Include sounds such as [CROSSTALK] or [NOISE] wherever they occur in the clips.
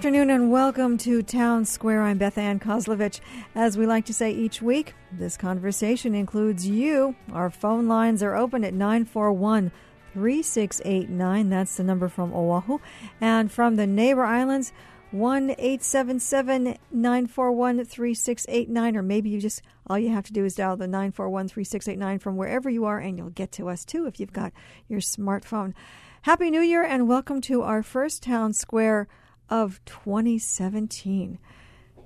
Afternoon and welcome to Town Square. I'm Beth Ann Kozlovich. As we like to say each week, this conversation includes you. Our phone lines are open at 941 3689. That's the number from Oahu. And from the neighbor islands, 1 877 941 3689. Or maybe you just, all you have to do is dial the 941 3689 from wherever you are, and you'll get to us too if you've got your smartphone. Happy New Year and welcome to our first Town Square of 2017.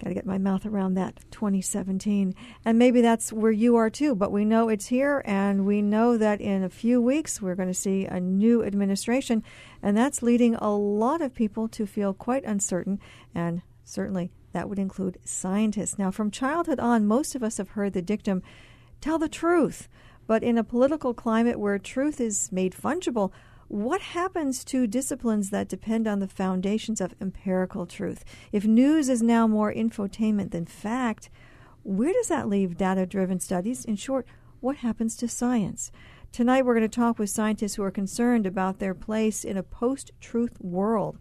Got to get my mouth around that 2017. And maybe that's where you are too, but we know it's here, and we know that in a few weeks we're going to see a new administration, and that's leading a lot of people to feel quite uncertain, and certainly that would include scientists. Now, from childhood on, most of us have heard the dictum tell the truth. But in a political climate where truth is made fungible, what happens to disciplines that depend on the foundations of empirical truth? If news is now more infotainment than fact, where does that leave data driven studies? In short, what happens to science? Tonight, we're going to talk with scientists who are concerned about their place in a post truth world.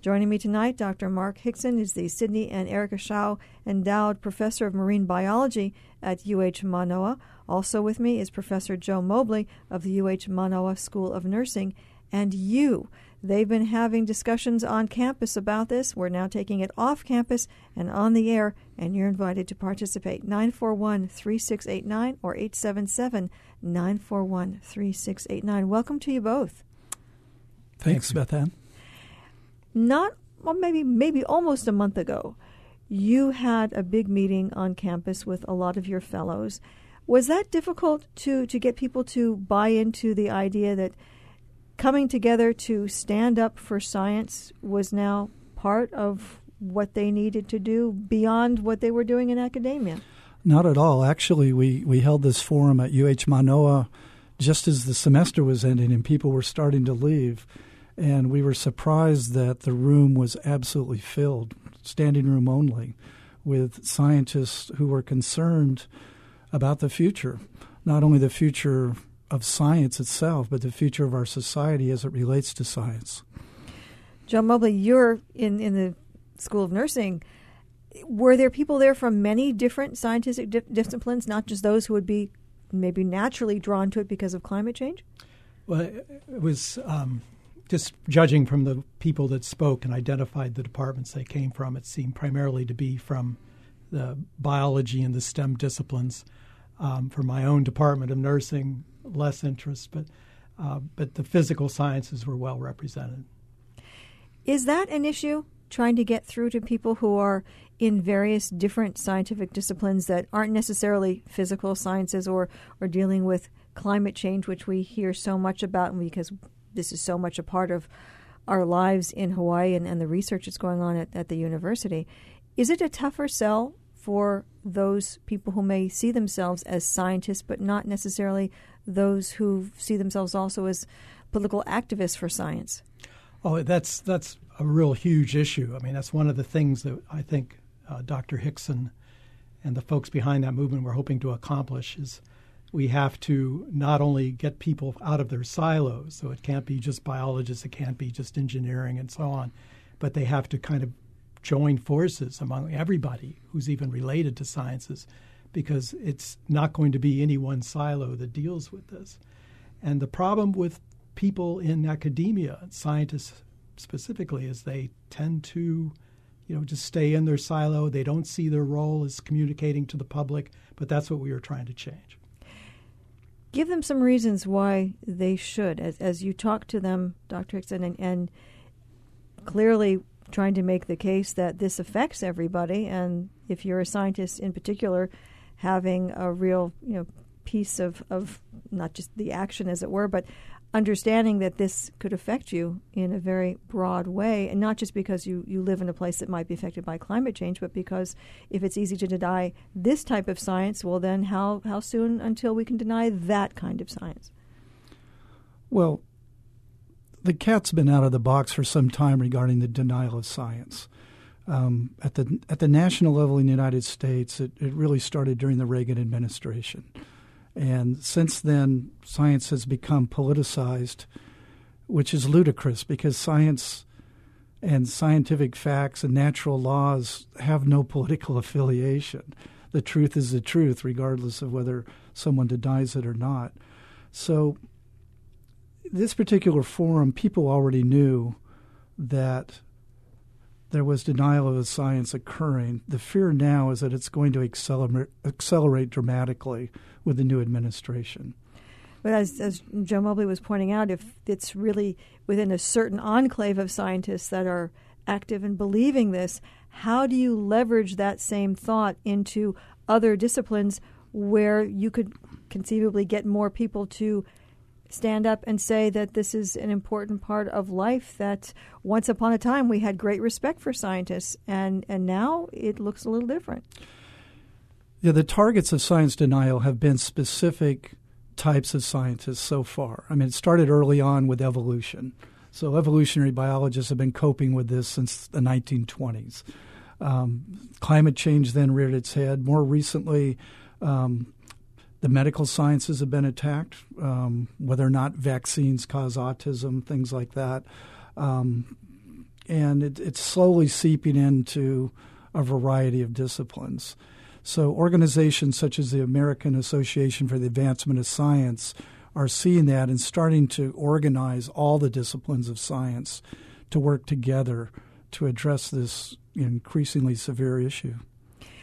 Joining me tonight, Dr. Mark Hixon is the Sidney and Erica Hsiao Endowed Professor of Marine Biology at UH Manoa. Also with me is Professor Joe Mobley of the UH Manoa School of Nursing and you. They've been having discussions on campus about this. We're now taking it off campus and on the air, and you're invited to participate. 941 3689 or 877 941 3689. Welcome to you both. Thanks, Beth Ann. Not, well, maybe, maybe almost a month ago, you had a big meeting on campus with a lot of your fellows. Was that difficult to, to get people to buy into the idea that coming together to stand up for science was now part of what they needed to do beyond what they were doing in academia? Not at all. Actually, we, we held this forum at UH Manoa just as the semester was ending and people were starting to leave. And we were surprised that the room was absolutely filled, standing room only, with scientists who were concerned about the future. Not only the future of science itself, but the future of our society as it relates to science. John Mobley, you're in, in the School of Nursing. Were there people there from many different scientific di- disciplines, not just those who would be maybe naturally drawn to it because of climate change? Well, it was um, just judging from the people that spoke and identified the departments they came from, it seemed primarily to be from the biology and the STEM disciplines. Um, for my own department of nursing, less interest, but uh, but the physical sciences were well represented. Is that an issue? Trying to get through to people who are in various different scientific disciplines that aren't necessarily physical sciences or, or dealing with climate change, which we hear so much about because this is so much a part of our lives in Hawaii and, and the research that's going on at, at the university. Is it a tougher sell for those people who may see themselves as scientists but not necessarily those who see themselves also as political activists for science? Oh, that's that's a real huge issue. I mean, that's one of the things that I think uh, Dr. Hixon and the folks behind that movement were hoping to accomplish is we have to not only get people out of their silos, so it can't be just biologists, it can't be just engineering and so on, but they have to kind of join forces among everybody who's even related to sciences because it's not going to be any one silo that deals with this. And the problem with people in academia, scientists specifically, is they tend to, you know, just stay in their silo. They don't see their role as communicating to the public, but that's what we are trying to change. Give them some reasons why they should, as, as you talk to them, Dr. Hixon, and, and clearly trying to make the case that this affects everybody, and if you're a scientist in particular, having a real you know piece of, of not just the action as it were, but understanding that this could affect you in a very broad way, and not just because you, you live in a place that might be affected by climate change, but because if it's easy to deny this type of science, well, then how, how soon until we can deny that kind of science? Well, the cat's been out of the box for some time regarding the denial of science um, at the at the national level in the United States, it, it really started during the Reagan administration, and since then, science has become politicized, which is ludicrous because science And scientific facts and natural laws have no political [LAUGHS] affiliation. The truth is the truth, regardless of whether someone denies it or not. So, this particular forum, people already knew that there was denial of the science occurring. The fear now is that it's going to accelerate, accelerate dramatically with the new administration. But as, as Joe Mobley was pointing out, if it's really within a certain enclave of scientists that are active in believing this, how do you leverage that same thought into other disciplines where you could conceivably get more people to stand up and say that this is an important part of life that once upon a time we had great respect for scientists and and now it looks a little different. Yeah the targets of science denial have been specific types of scientists so far. I mean it started early on with evolution. So evolutionary biologists have been coping with this since the 1920s um, climate change then reared its head. More recently um, the medical sciences have been attacked, um, whether or not vaccines cause autism, things like that. Um, and it, it's slowly seeping into a variety of disciplines. So, organizations such as the American Association for the Advancement of Science are seeing that and starting to organize all the disciplines of science to work together to address this increasingly severe issue.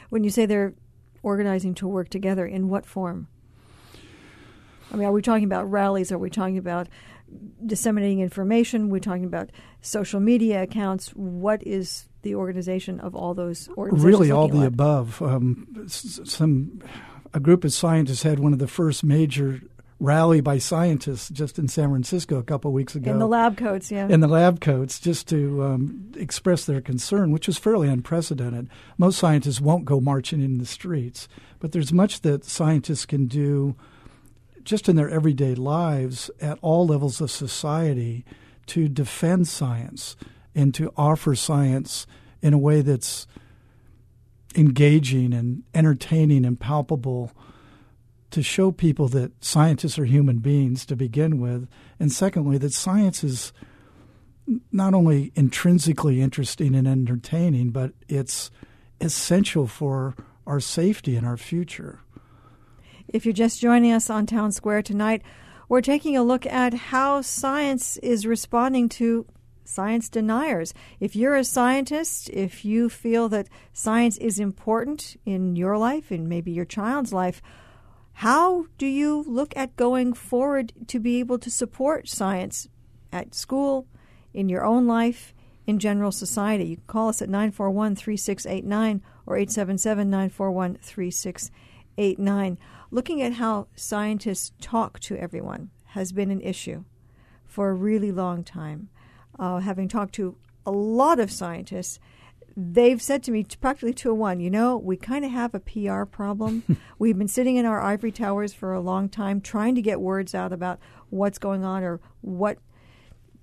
When you say they're organizing to work together, in what form? I mean, are we talking about rallies? Are we talking about disseminating information? We're talking about social media accounts. What is the organization of all those organizations? Really, all the like? above. Um, some a group of scientists had one of the first major rally by scientists just in San Francisco a couple of weeks ago. In the lab coats, yeah. In the lab coats, just to um, express their concern, which was fairly unprecedented. Most scientists won't go marching in the streets, but there's much that scientists can do just in their everyday lives at all levels of society to defend science and to offer science in a way that's engaging and entertaining and palpable to show people that scientists are human beings to begin with, and secondly, that science is not only intrinsically interesting and entertaining, but it's essential for our safety and our future. If you're just joining us on Town Square tonight, we're taking a look at how science is responding to science deniers. If you're a scientist, if you feel that science is important in your life and maybe your child's life, how do you look at going forward to be able to support science at school, in your own life, in general society? You can call us at 941 3689 or 877 941 3689 looking at how scientists talk to everyone has been an issue for a really long time. Uh, having talked to a lot of scientists, they've said to me practically two to one, you know, we kind of have a PR problem. [LAUGHS] We've been sitting in our ivory towers for a long time trying to get words out about what's going on or what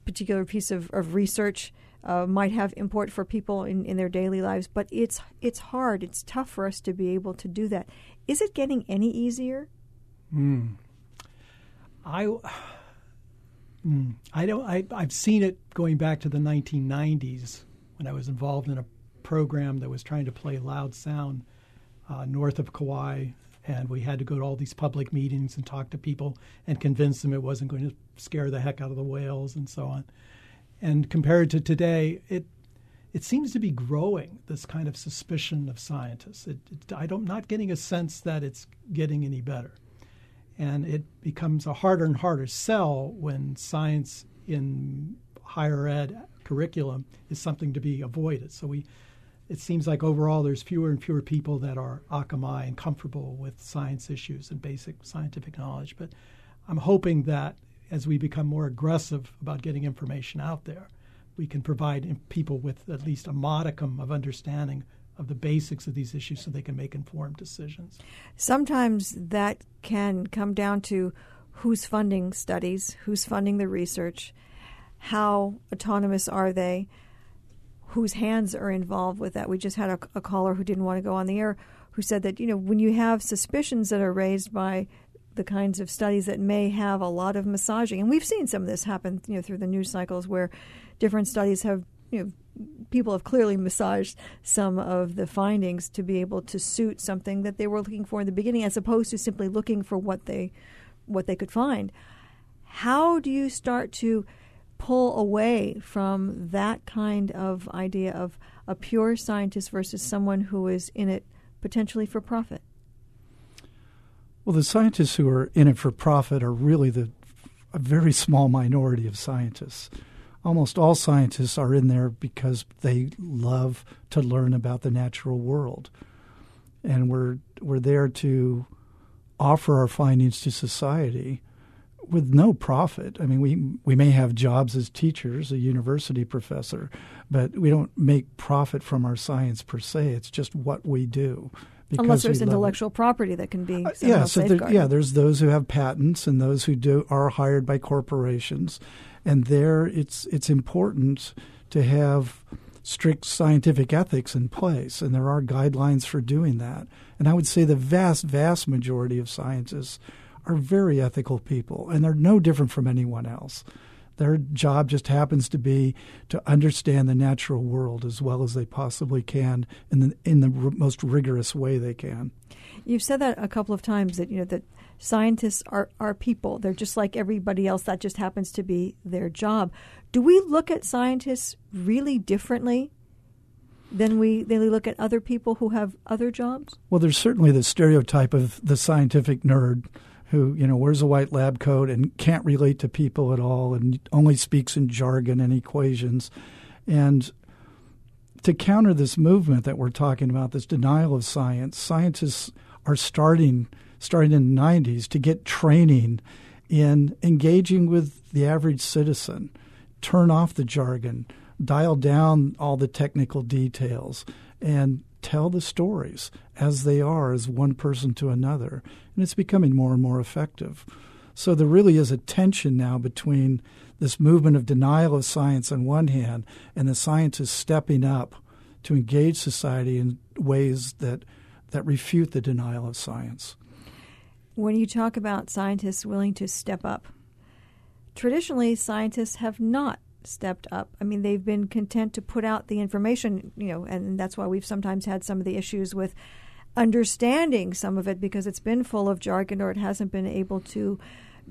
particular piece of, of research uh, might have import for people in, in their daily lives. But it's it's hard. It's tough for us to be able to do that. Is it getting any easier? Mm. I, mm, I don't. I, I've seen it going back to the 1990s when I was involved in a program that was trying to play loud sound uh, north of Kauai, and we had to go to all these public meetings and talk to people and convince them it wasn't going to scare the heck out of the whales and so on. And compared to today, it it seems to be growing this kind of suspicion of scientists. It, it, I don't not getting a sense that it's getting any better, and it becomes a harder and harder sell when science in higher ed curriculum is something to be avoided. So we, it seems like overall there's fewer and fewer people that are akamai and comfortable with science issues and basic scientific knowledge. But I'm hoping that as we become more aggressive about getting information out there we can provide people with at least a modicum of understanding of the basics of these issues so they can make informed decisions. Sometimes that can come down to who's funding studies, who's funding the research, how autonomous are they, whose hands are involved with that. We just had a, a caller who didn't want to go on the air who said that, you know, when you have suspicions that are raised by the kinds of studies that may have a lot of massaging, and we've seen some of this happen, you know, through the news cycles where different studies have you know, people have clearly massaged some of the findings to be able to suit something that they were looking for in the beginning, as opposed to simply looking for what they what they could find. How do you start to pull away from that kind of idea of a pure scientist versus someone who is in it potentially for profit? Well, the scientists who are in it for profit are really the a very small minority of scientists. Almost all scientists are in there because they love to learn about the natural world. And we're we're there to offer our findings to society with no profit. I mean, we we may have jobs as teachers, a university professor, but we don't make profit from our science per se. It's just what we do. Unless there's intellectual property that can be uh, yeah, so there, yeah. There's those who have patents and those who do are hired by corporations, and there it's it's important to have strict scientific ethics in place, and there are guidelines for doing that. And I would say the vast vast majority of scientists are very ethical people, and they're no different from anyone else. Their job just happens to be to understand the natural world as well as they possibly can in the in the r- most rigorous way they can. You've said that a couple of times that you know that scientists are are people. They're just like everybody else. That just happens to be their job. Do we look at scientists really differently than we than we look at other people who have other jobs? Well, there's certainly the stereotype of the scientific nerd who you know wears a white lab coat and can't relate to people at all and only speaks in jargon and equations and to counter this movement that we're talking about this denial of science scientists are starting starting in the 90s to get training in engaging with the average citizen turn off the jargon dial down all the technical details and tell the stories as they are as one person to another. And it's becoming more and more effective. So there really is a tension now between this movement of denial of science on one hand and the scientists stepping up to engage society in ways that that refute the denial of science. When you talk about scientists willing to step up, traditionally scientists have not stepped up. I mean, they've been content to put out the information, you know, and that's why we've sometimes had some of the issues with understanding some of it because it's been full of jargon or it hasn't been able to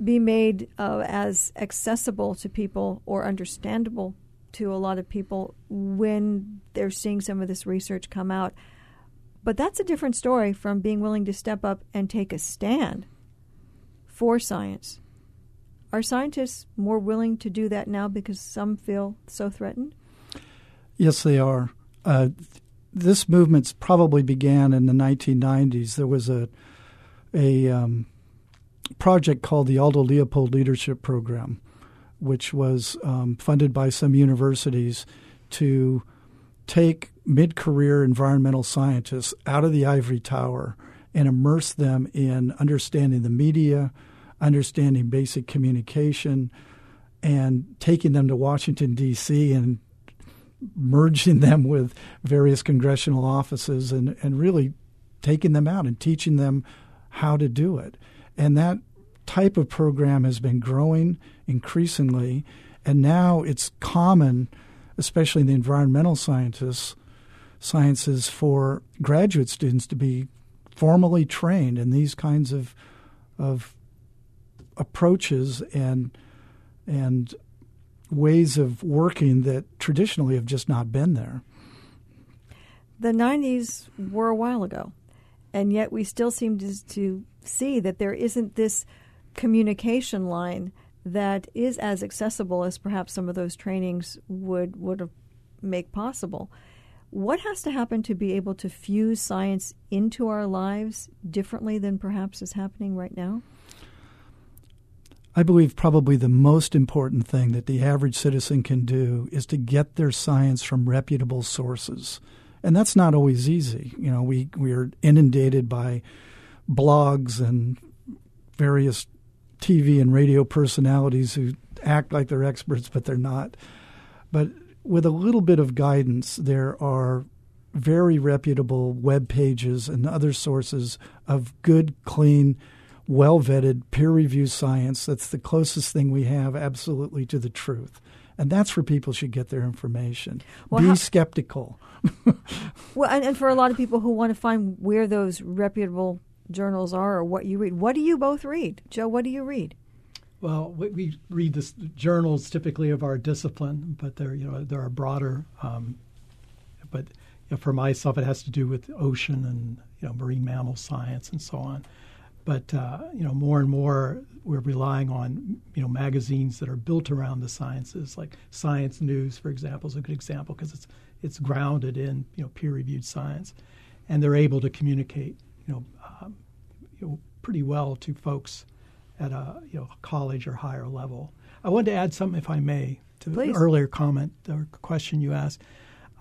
be made uh, as accessible to people or understandable to a lot of people when they're seeing some of this research come out. But that's a different story from being willing to step up and take a stand for science are scientists more willing to do that now because some feel so threatened? Yes, they are. Uh, this movement probably began in the 1990s. There was a a um, project called the Aldo Leopold Leadership Program, which was um, funded by some universities to take mid-career environmental scientists out of the ivory tower and immerse them in understanding the media, understanding basic communication and taking them to Washington, D.C., and merging [LAUGHS] them with various congressional offices and, and really taking them out and teaching them how to do it. And that type of program has been growing increasingly, and now it's common, especially in the environmental scientists, sciences, for graduate students to be formally trained in these kinds of of approaches and and ways of working that traditionally have just not been there. The 90s were a while ago, and yet we still seem to, to see that there isn't this communication line that is as accessible as perhaps some of those trainings would would make possible. What has to happen to be able to fuse science into our lives differently than perhaps is happening right now? I believe probably the most important thing that the average citizen can do is to get their science from reputable sources. And that's not always easy. You know, we, we are inundated by blogs and various TV and radio personalities who act like they're experts, but they're not. But with a little bit of guidance, there are very reputable web pages and other sources of good, clean, well vetted, peer reviewed science that's the closest thing we have absolutely to the truth. And that's where people should get their information. Well, Be how- skeptical. [LAUGHS] Well, and, and for a lot of people who want to find where those reputable journals are or what you read, what do you both read? Joe, what do you read? Well, we, we read the journals typically of our discipline, but there, you know, there are broader. Um, but you know, for myself, it has to do with ocean and you know marine mammal science and so on. But uh, you know, more and more, we're relying on you know magazines that are built around the sciences, like Science News, for example, is a good example because it's it's grounded in you know peer-reviewed science, and they're able to communicate you know, um, you know pretty well to folks at a you know college or higher level. I wanted to add something, if I may, to Please. the earlier comment or question you asked.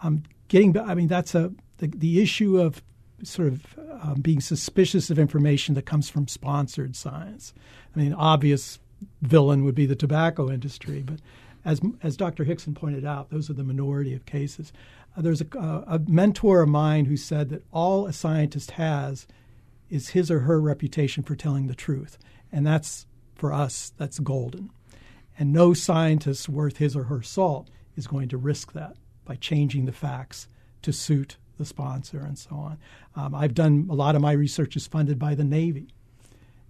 Um, getting, I mean, that's a the, the issue of sort of um, being suspicious of information that comes from sponsored science. I mean, obvious villain would be the tobacco industry, but as as Dr. Hixon pointed out, those are the minority of cases. Uh, there's a, a mentor of mine who said that all a scientist has is his or her reputation for telling the truth, and that's for us that's golden. And no scientist worth his or her salt is going to risk that by changing the facts to suit the sponsor and so on. Um, I've done a lot of my research is funded by the Navy,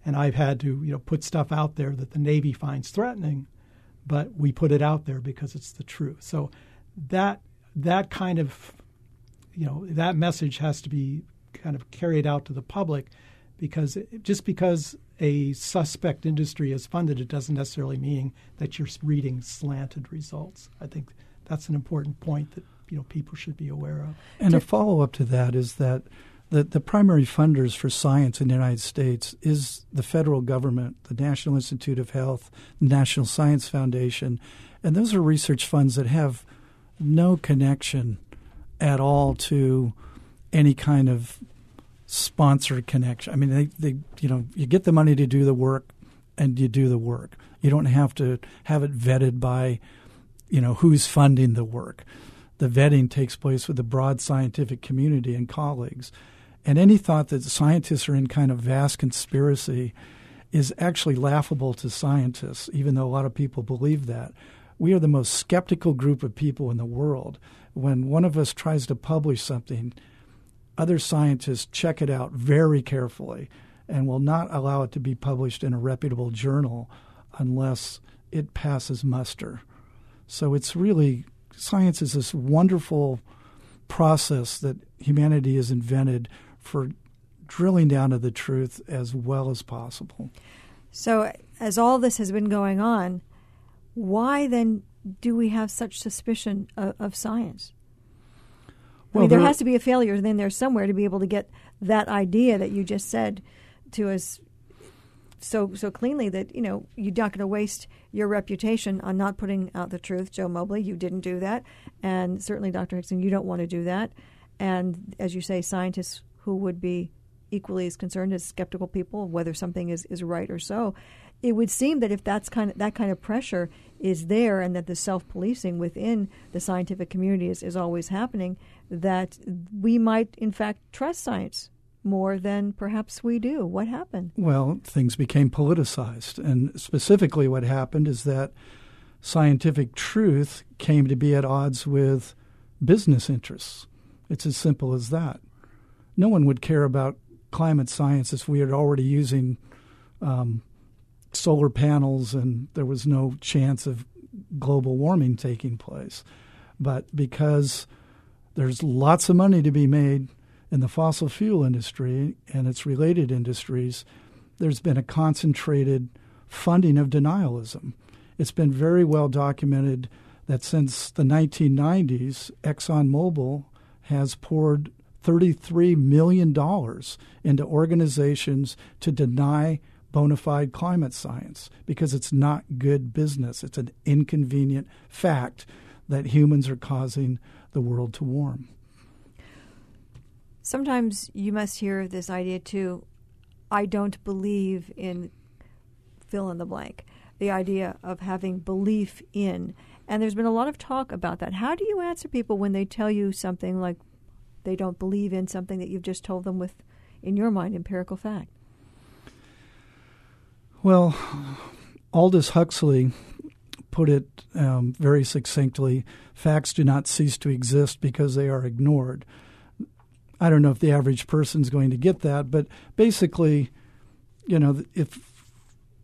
and I've had to you know put stuff out there that the Navy finds threatening, but we put it out there because it's the truth. So that that kind of you know that message has to be kind of carried out to the public because it, just because a suspect industry is funded, it doesn't necessarily mean that you're reading slanted results. I think that's an important point that you know people should be aware of. And a follow up to that is that the, the primary funders for science in the United States is the federal government, the National Institute of Health, the National Science Foundation, and those are research funds that have no connection at all to any kind of sponsored connection. I mean, they, they you know you get the money to do the work, and you do the work. You don't have to have it vetted by, you know, who's funding the work. The vetting takes place with the broad scientific community and colleagues. And any thought that scientists are in kind of vast conspiracy is actually laughable to scientists, even though a lot of people believe that. We are the most skeptical group of people in the world. When one of us tries to publish something, other scientists check it out very carefully and will not allow it to be published in a reputable journal unless it passes muster. So it's really science is this wonderful process that humanity has invented for drilling down to the truth as well as possible. So, as all this has been going on, why then do we have such suspicion of, of science? I mean, there there- has to be a failure in there somewhere to be able to get that idea that you just said to us so so cleanly that you know you're not going to waste your reputation on not putting out the truth. Joe Mobley, you didn't do that, and certainly Dr. Hixon, you don't want to do that. And as you say, scientists who would be equally as concerned as skeptical people whether something is, is right or so. It would seem that if that's kind of that kind of pressure is there, and that the self policing within the scientific community is, is always happening, that we might in fact trust science more than perhaps we do. What happened? Well, things became politicized. And specifically, what happened is that scientific truth came to be at odds with business interests. It's as simple as that. No one would care about climate science if we are already using um, solar panels and there was no chance of global warming taking place. But because there's lots of money to be made in the fossil fuel industry and its related industries, there's been a concentrated funding of denialism. It's been very well documented that since the 1990s, ExxonMobil has poured $33 million into organizations to deny bona fide climate science because it's not good business. It's an inconvenient fact that humans are causing the world to warm. Sometimes you must hear this idea too I don't believe in fill in the blank. The idea of having belief in. And there's been a lot of talk about that. How do you answer people when they tell you something like they don't believe in something that you've just told them with, in your mind, empirical fact? Well, Aldous Huxley put it um, very succinctly facts do not cease to exist because they are ignored. I don't know if the average person is going to get that, but basically, you know, if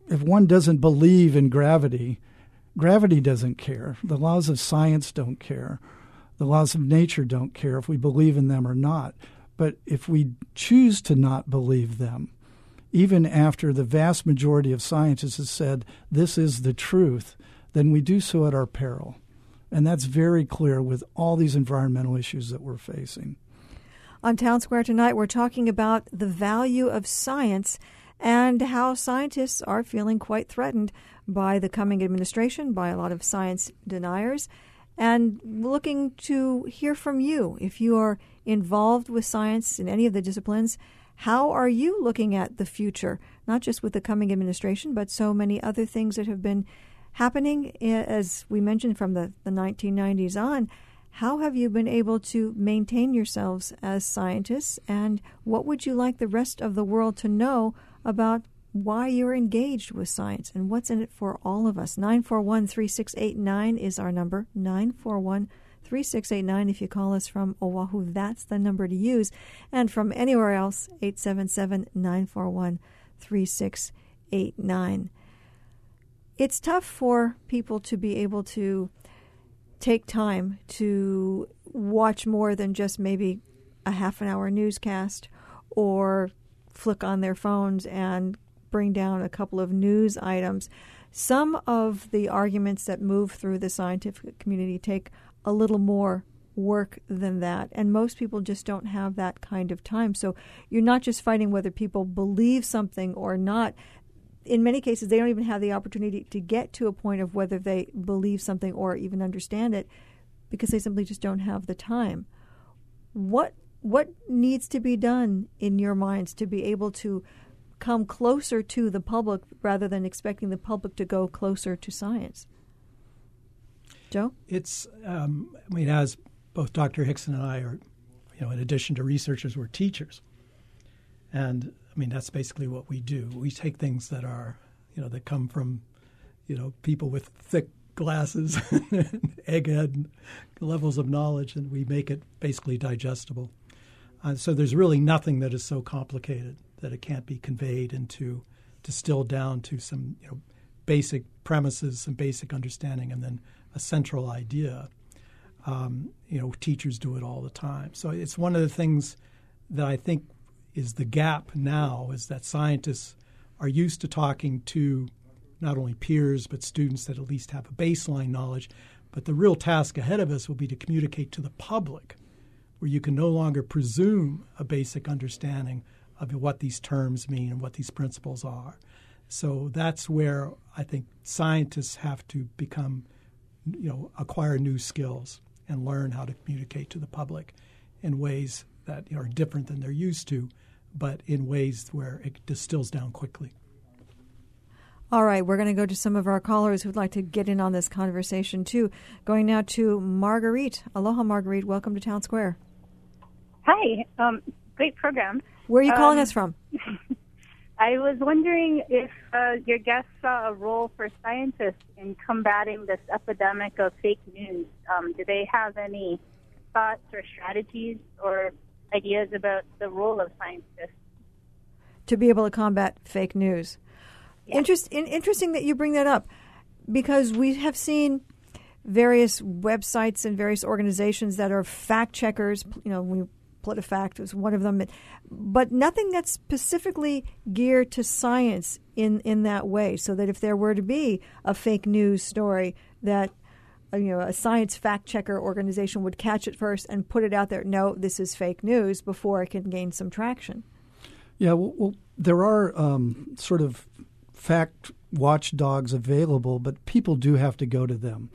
if one doesn't believe in gravity, gravity doesn't care. The laws of science don't care. The laws of nature don't care if we believe in them or not. But if we choose to not believe them, even after the vast majority of scientists have said this is the truth, then we do so at our peril. And that's very clear with all these environmental issues that we're facing. On Town Square tonight, we're talking about the value of science and how scientists are feeling quite threatened by the coming administration, by a lot of science deniers, and looking to hear from you. If you are involved with science in any of the disciplines, how are you looking at the future, not just with the coming administration, but so many other things that have been happening, eh, as we mentioned, from the, the 1990s on? How have you been able to maintain yourselves as scientists, and what would you like the rest of the world to know about why you're engaged with science and what's in it for all of us? 941 3689 is our number. 941 3689 if you call us from Oahu. That's the number to use. And from anywhere else, 877 941 3689. It's tough for people to be able to take time to watch more than just maybe a half an hour newscast or flick on their phones and bring down a couple of news items. Some of the arguments that move through the scientific community take a little more work than that. And most people just don't have that kind of time. So you're not just fighting whether people believe something or not. In many cases, they don't even have the opportunity to get to a point of whether they believe something or even understand it because they simply just don't have the time. What what needs to be done in your minds to be able to come closer to the public rather than expecting the public to go closer to science? Joe? It's, um, I mean, as both Dr. Hixon and I are, you know, in addition to researchers, we're teachers. And I mean, that's basically what we do. We take things that are, you know, that come from, you know, people with thick glasses, and [LAUGHS] egghead levels of knowledge, and we make it basically digestible. Uh, so there's really nothing that is so complicated that it can't be conveyed into, distilled down to some, you know, basic premises, some basic understanding, and then a central idea. Um, you know, teachers do it all the time. So it's one of the things that I think is the gap now is that scientists are used to talking to not only peers but students that at least have a baseline knowledge. But the real task ahead of us will be to communicate to the public, where you can no longer presume a basic understanding of what these terms mean and what these principles are. So that's where I think scientists have to become you know, acquire new skills and learn how to communicate to the public in ways that are different than they're used to, but in ways where it distills down quickly. All right, we're going to go to some of our callers who'd like to get in on this conversation too. Going now to Marguerite. Aloha, Marguerite. Welcome to Town Square. Hi. Um, great program. Where are you calling um, us from? [LAUGHS] I was wondering if uh, your guests saw a role for scientists in combating this epidemic of fake news. Um, do they have any thoughts or strategies or ideas about the role of scientists? To be able to combat fake news. Yes. Interest, in, interesting that you bring that up because we have seen various websites and various organizations that are fact checkers. You know, we PolitiFact was one of them, but nothing that's specifically geared to science in in that way. So that if there were to be a fake news story, that uh, you know a science fact checker organization would catch it first and put it out there. No, this is fake news before it can gain some traction. Yeah, well, well there are um, sort of fact watchdogs available, but people do have to go to them.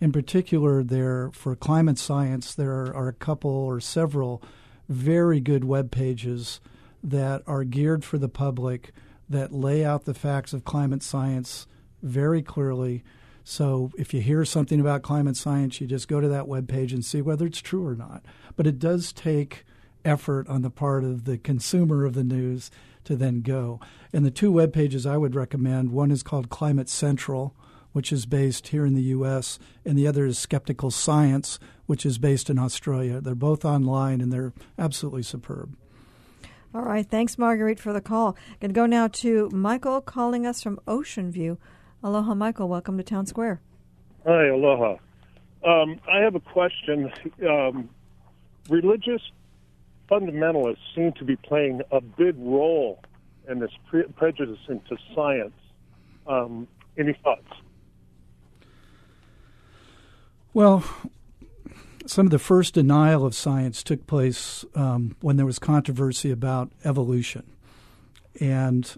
In particular, there for climate science, there are a couple or several very good web pages that are geared for the public that lay out the facts of climate science very clearly. So if you hear something about climate science, you just go to that web page and see whether it's true or not. But it does take effort on the part of the consumer of the news to then go. And the two web pages I would recommend one is called Climate Central, which is based here in the U.S., and the other is Skeptical Science, which is based in Australia. They're both online and they're absolutely superb. All right. Thanks, Marguerite, for the call. I'm Going to go now to Michael calling us from Ocean View. Aloha, Michael. Welcome to Town Square. Hi, aloha. Um, I have a question. Um, religious fundamentalists seem to be playing a big role in this pre- prejudice into science. Um, any thoughts? Well, some of the first denial of science took place um, when there was controversy about evolution, and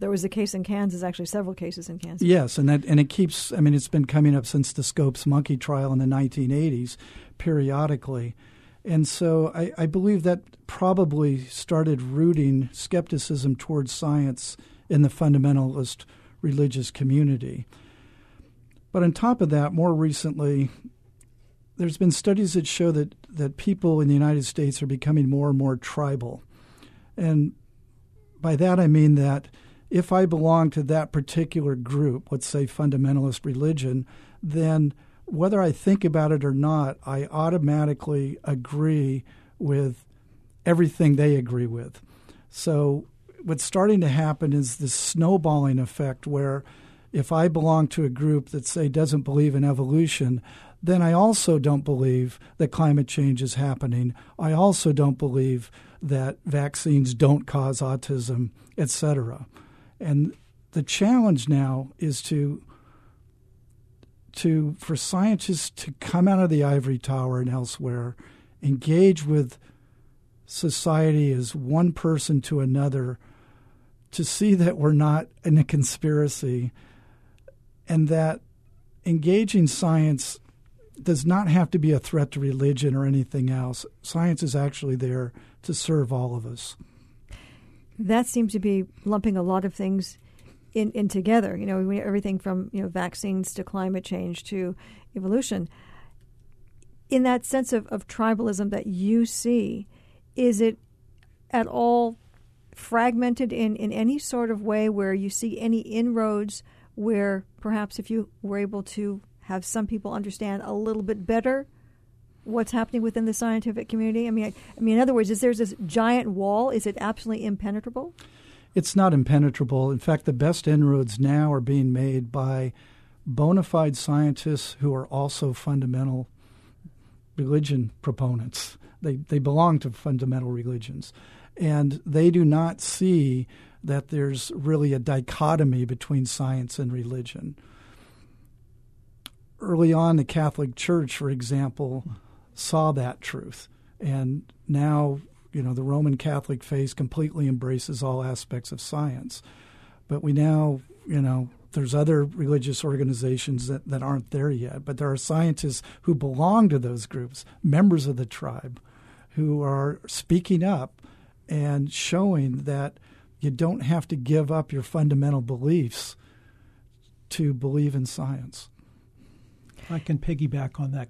there was a case in Kansas, actually several cases in Kansas. Yes, and that and it keeps. I mean, it's been coming up since the Scopes monkey trial in the 1980s, periodically, and so I, I believe that probably started rooting skepticism towards science in the fundamentalist religious community. But on top of that, more recently, there's been studies that show that, that people in the United States are becoming more and more tribal. And by that I mean that if I belong to that particular group, let's say fundamentalist religion, then whether I think about it or not, I automatically agree with everything they agree with. So what's starting to happen is this snowballing effect where if I belong to a group that say doesn't believe in evolution, then I also don't believe that climate change is happening. I also don't believe that vaccines don't cause autism, etc. And the challenge now is to to for scientists to come out of the ivory tower and elsewhere, engage with society as one person to another, to see that we're not in a conspiracy, and that engaging science does not have to be a threat to religion or anything else. Science is actually there to serve all of us. That seems to be lumping a lot of things in, in together. You know, everything from you know vaccines to climate change to evolution. In that sense of, of tribalism that you see, is it at all fragmented in, in any sort of way where you see any inroads where perhaps if you were able to have some people understand a little bit better what's happening within the scientific community? I mean, I, I mean, in other words, is there this giant wall? Is it absolutely impenetrable? It's not impenetrable. In fact, the best inroads now are being made by bona fide scientists who are also fundamental religion proponents. They they belong to fundamental religions, and they do not see that there's really a dichotomy between science and religion early on, the Catholic Church, for example, saw that truth. And now, you know, the Roman Catholic faith completely embraces all aspects of science. But we now, you know, there's other religious organizations that, that aren't there yet. But there are scientists who belong to those groups, members of the tribe, who are speaking up and showing that you don't have to give up your fundamental beliefs to believe in science. I can piggyback on that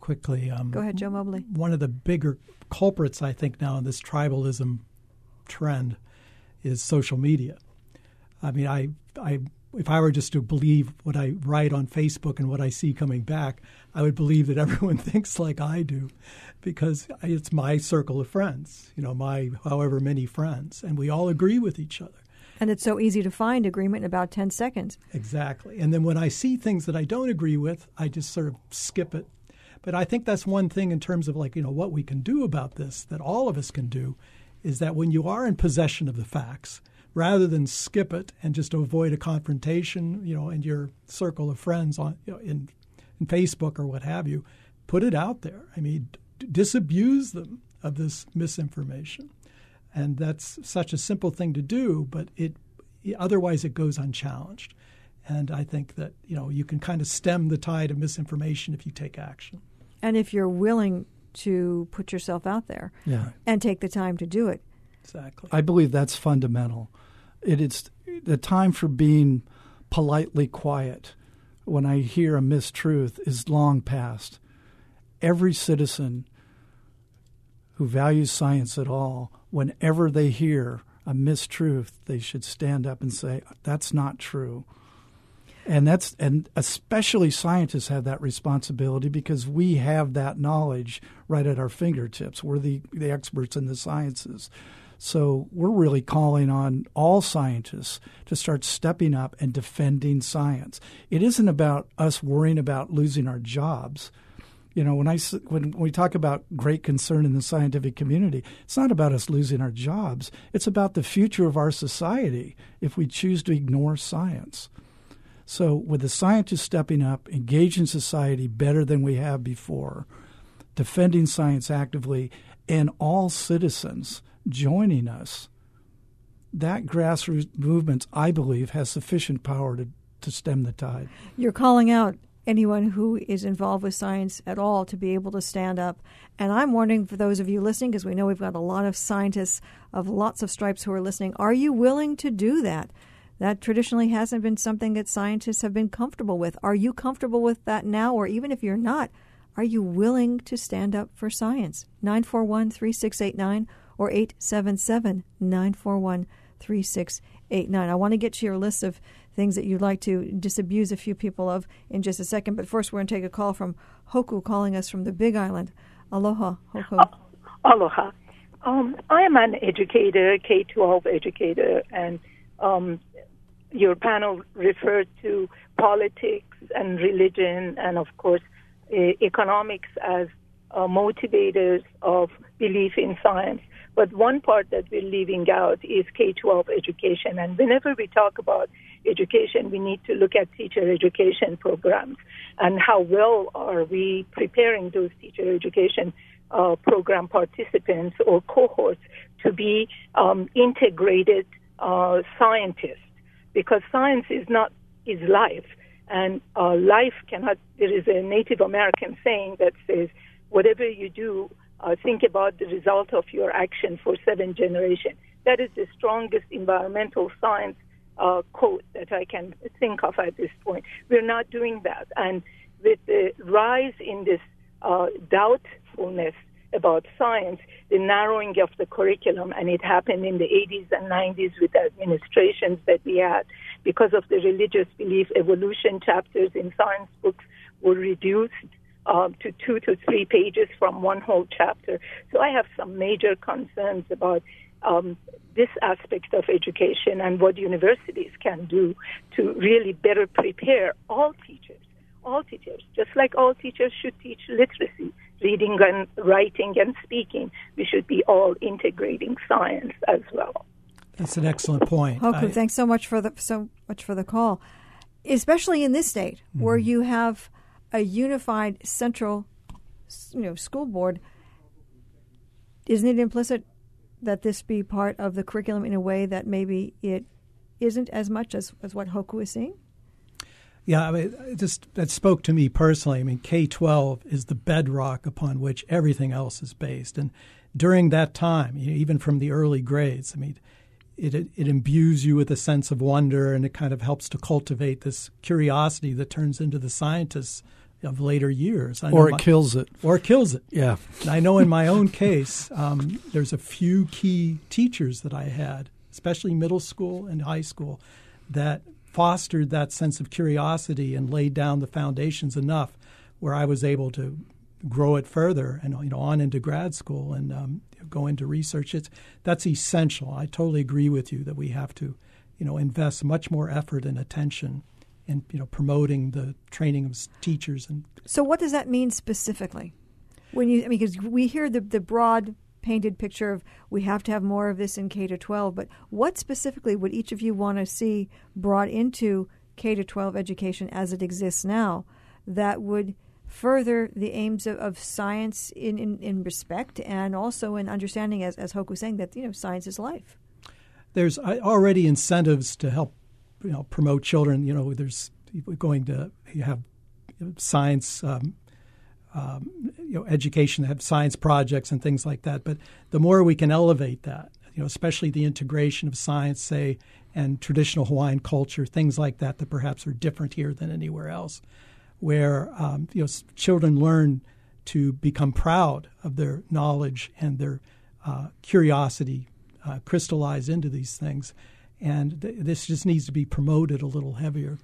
quickly. Um, Go ahead, Joe Mobley. One of the bigger culprits, I think, now in this tribalism trend is social media. I mean, I, I, if I were just to believe what I write on Facebook and what I see coming back, I would believe that [LAUGHS] everyone thinks like I do, because it's my circle of friends. You know, my however many friends, and we all agree with each other. And it's so easy to find agreement in about 10 seconds. Exactly. And then when I see things that I don't agree with, I just sort of skip it. But I think that's one thing in terms of like, you know, what we can do about this, that all of us can do, is that when you are in possession of the facts, rather than skip it and just avoid a confrontation, you know, in your circle of friends on you know, in, in Facebook or what have you, put it out there. I mean, d- disabuse them of this misinformation and that's such a simple thing to do, but it otherwise it goes unchallenged. And I think that you know you can kind of stem the tide of misinformation if you take action. And if you're willing to put yourself out there yeah. and take the time to do it. Exactly. I believe that's fundamental. It is the time for being politely quiet when I hear a mistruth is long past. Every citizen who values science at all whenever they hear a mistruth, they should stand up and say, That's not true. And that's and especially scientists have that responsibility because we have that knowledge right at our fingertips. We're the, the experts in the sciences. So we're really calling on all scientists to start stepping up and defending science. It isn't about us worrying about losing our jobs. You know, when I when we talk about great concern in the scientific community, it's not about us losing our jobs. It's about the future of our society if we choose to ignore science. So, with the scientists stepping up, engaging society better than we have before, defending science actively, and all citizens joining us, that grassroots movement, I believe, has sufficient power to, to stem the tide. You're calling out anyone who is involved with science at all to be able to stand up. And I'm wondering for those of you listening, because we know we've got a lot of scientists of lots of stripes who are listening, are you willing to do that? That traditionally hasn't been something that scientists have been comfortable with. Are you comfortable with that now? Or even if you're not, are you willing to stand up for science? 941 3689 or 877 941 3689. I want to get to your list of things that you'd like to disabuse a few people of in just a second. But first, we're going to take a call from Hoku calling us from the Big Island. Aloha, Hoku. Uh, aloha. Um, I am an educator, K 12 educator, and um, your panel referred to politics and religion and, of course, uh, economics as uh, motivators of belief in science. But one part that we're leaving out is K 12 education. And whenever we talk about education, we need to look at teacher education programs and how well are we preparing those teacher education uh, program participants or cohorts to be um, integrated uh, scientists because science is not is life and uh, life cannot there is a native american saying that says whatever you do uh, think about the result of your action for seven generations that is the strongest environmental science uh, quote that I can think of at this point. We're not doing that. And with the rise in this uh, doubtfulness about science, the narrowing of the curriculum, and it happened in the 80s and 90s with the administrations that we had because of the religious belief evolution chapters in science books were reduced uh, to two to three pages from one whole chapter. So I have some major concerns about um, this aspect of education and what universities can do to really better prepare all teachers, all teachers, just like all teachers should teach literacy, reading and writing and speaking. We should be all integrating science as well. That's an excellent point. Hoku, I, thanks so much for the so much for the call, especially in this state mm-hmm. where you have a unified central, you know, school board. Isn't it implicit that this be part of the curriculum in a way that maybe it isn't as much as, as what Hoku is seeing? Yeah, I mean, just that spoke to me personally. I mean, K twelve is the bedrock upon which everything else is based, and during that time, you know, even from the early grades, I mean, it, it, it imbues you with a sense of wonder, and it kind of helps to cultivate this curiosity that turns into the scientists of later years. or it my, kills it. Or it kills it. Yeah. I know in my own case, um, there's a few key teachers that I had, especially middle school and high school, that fostered that sense of curiosity and laid down the foundations enough where I was able to grow it further and you know on into grad school and um, go into research. It's that's essential. I totally agree with you that we have to you know invest much more effort and attention and you know promoting the training of teachers and so what does that mean specifically? When you I mean because we hear the the broad painted picture of we have to have more of this in K to 12 but what specifically would each of you want to see brought into K to 12 education as it exists now that would further the aims of, of science in, in, in respect and also in understanding as, as Hoku was saying that you know science is life? There's already incentives to help you know promote children. You know, there's going to have science. Um, um, you know, education, have science projects and things like that. But the more we can elevate that, you know, especially the integration of science, say, and traditional Hawaiian culture, things like that, that perhaps are different here than anywhere else, where um, you know children learn to become proud of their knowledge and their uh, curiosity uh, crystallize into these things and th- this just needs to be promoted a little heavier.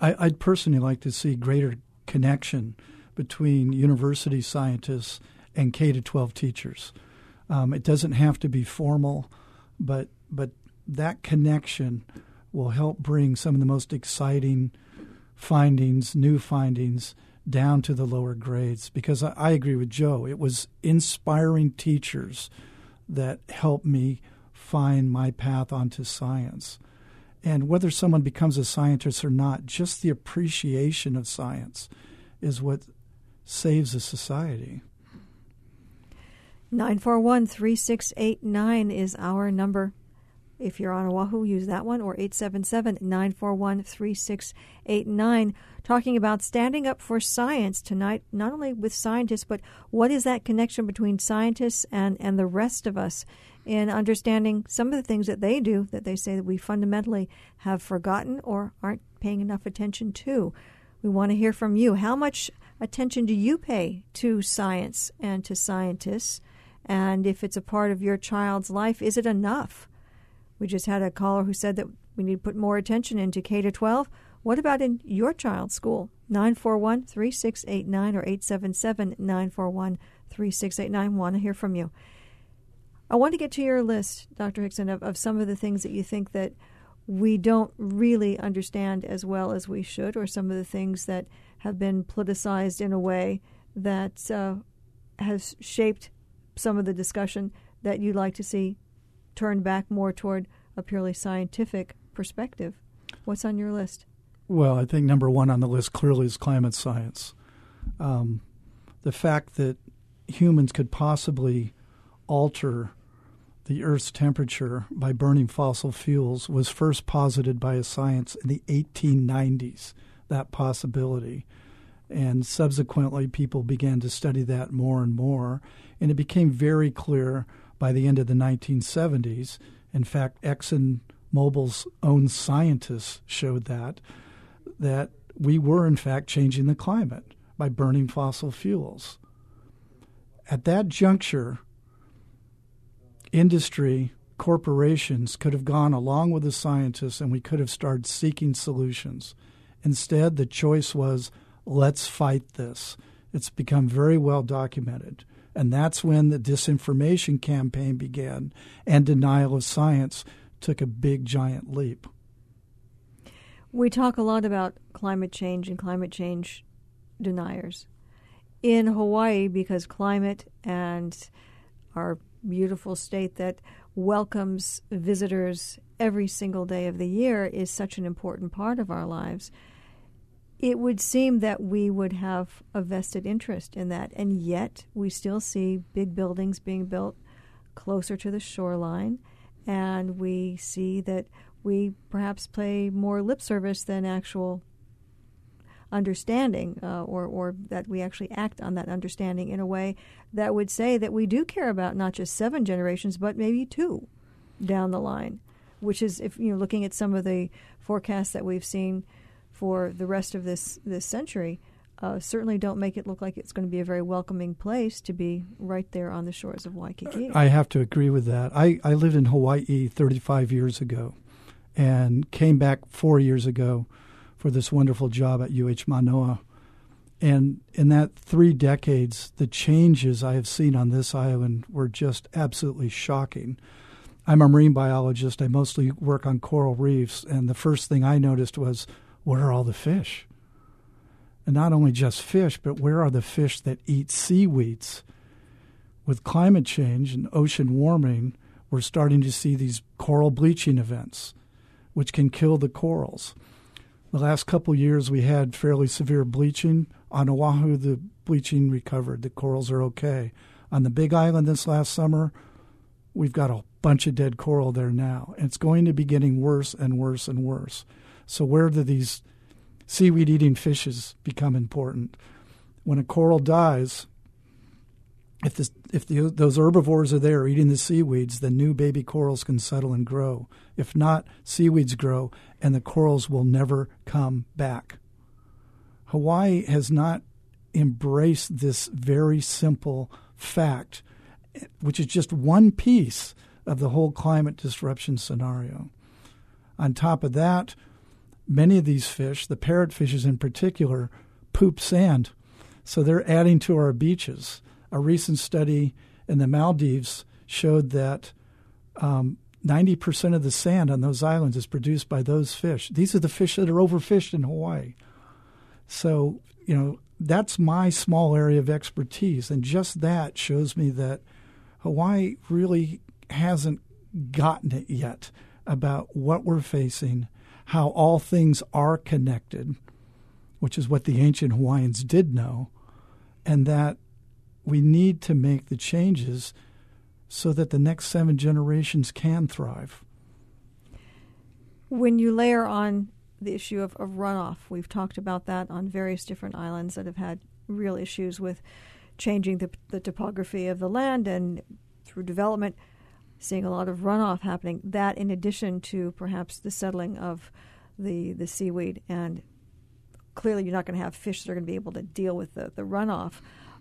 I, I'd personally like to see greater connection between university scientists and K to 12 teachers. Um, it doesn't have to be formal, but but that connection will help bring some of the most exciting findings, new findings, down to the lower grades. Because I, I agree with Joe, it was inspiring teachers that helped me find my path onto science. And whether someone becomes a scientist or not, just the appreciation of science is what saves a society. 941 3689 is our number. If you're on Oahu, use that one, or 877 941 3689. Talking about standing up for science tonight, not only with scientists, but what is that connection between scientists and, and the rest of us in understanding some of the things that they do that they say that we fundamentally have forgotten or aren't paying enough attention to. We want to hear from you. How much attention do you pay to science and to scientists? And if it's a part of your child's life, is it enough? We just had a caller who said that we need to put more attention into K to 12. What about in your child's school? 941 3689 or 877 941 3689. Want to hear from you. I want to get to your list, Dr. Hixon, of, of some of the things that you think that we don't really understand as well as we should, or some of the things that have been politicized in a way that uh, has shaped some of the discussion that you'd like to see turned back more toward a purely scientific perspective. What's on your list? Well, I think number one on the list clearly is climate science. Um, the fact that humans could possibly alter the Earth's temperature by burning fossil fuels was first posited by a science in the 1890s, that possibility. And subsequently, people began to study that more and more. And it became very clear by the end of the 1970s. In fact, ExxonMobil's own scientists showed that, that we were, in fact, changing the climate by burning fossil fuels. At that juncture, industry, corporations could have gone along with the scientists and we could have started seeking solutions. Instead, the choice was let's fight this. It's become very well documented. And that's when the disinformation campaign began and denial of science took a big, giant leap. We talk a lot about climate change and climate change deniers. In Hawaii, because climate and our beautiful state that welcomes visitors every single day of the year is such an important part of our lives. It would seem that we would have a vested interest in that, and yet we still see big buildings being built closer to the shoreline, and we see that we perhaps play more lip service than actual understanding, uh, or, or that we actually act on that understanding in a way that would say that we do care about not just seven generations, but maybe two down the line. Which is, if you know, looking at some of the forecasts that we've seen for the rest of this this century, uh, certainly don't make it look like it's going to be a very welcoming place to be right there on the shores of Waikiki. I have to agree with that. I, I lived in Hawaii 35 years ago and came back four years ago for this wonderful job at UH Manoa. And in that three decades, the changes I have seen on this island were just absolutely shocking. I'm a marine biologist. I mostly work on coral reefs. And the first thing I noticed was where are all the fish? And not only just fish, but where are the fish that eat seaweeds? With climate change and ocean warming, we're starting to see these coral bleaching events, which can kill the corals. The last couple years, we had fairly severe bleaching. On Oahu, the bleaching recovered. The corals are okay. On the Big Island this last summer, we've got a bunch of dead coral there now. And it's going to be getting worse and worse and worse. So, where do these seaweed eating fishes become important? When a coral dies, if, this, if the, those herbivores are there eating the seaweeds, then new baby corals can settle and grow. If not, seaweeds grow and the corals will never come back. Hawaii has not embraced this very simple fact, which is just one piece of the whole climate disruption scenario. On top of that, many of these fish, the parrotfishes in particular, poop sand. So they're adding to our beaches. A recent study in the Maldives showed that um, 90% of the sand on those islands is produced by those fish. These are the fish that are overfished in Hawaii. So, you know, that's my small area of expertise. And just that shows me that Hawaii really hasn't gotten it yet about what we're facing, how all things are connected, which is what the ancient Hawaiians did know, and that we need to make the changes so that the next seven generations can thrive. When you layer on the issue of, of runoff, we've talked about that on various different islands that have had real issues with changing the, the topography of the land and through development, seeing a lot of runoff happening. That, in addition to perhaps the settling of the the seaweed, and clearly you're not going to have fish that are going to be able to deal with the, the runoff.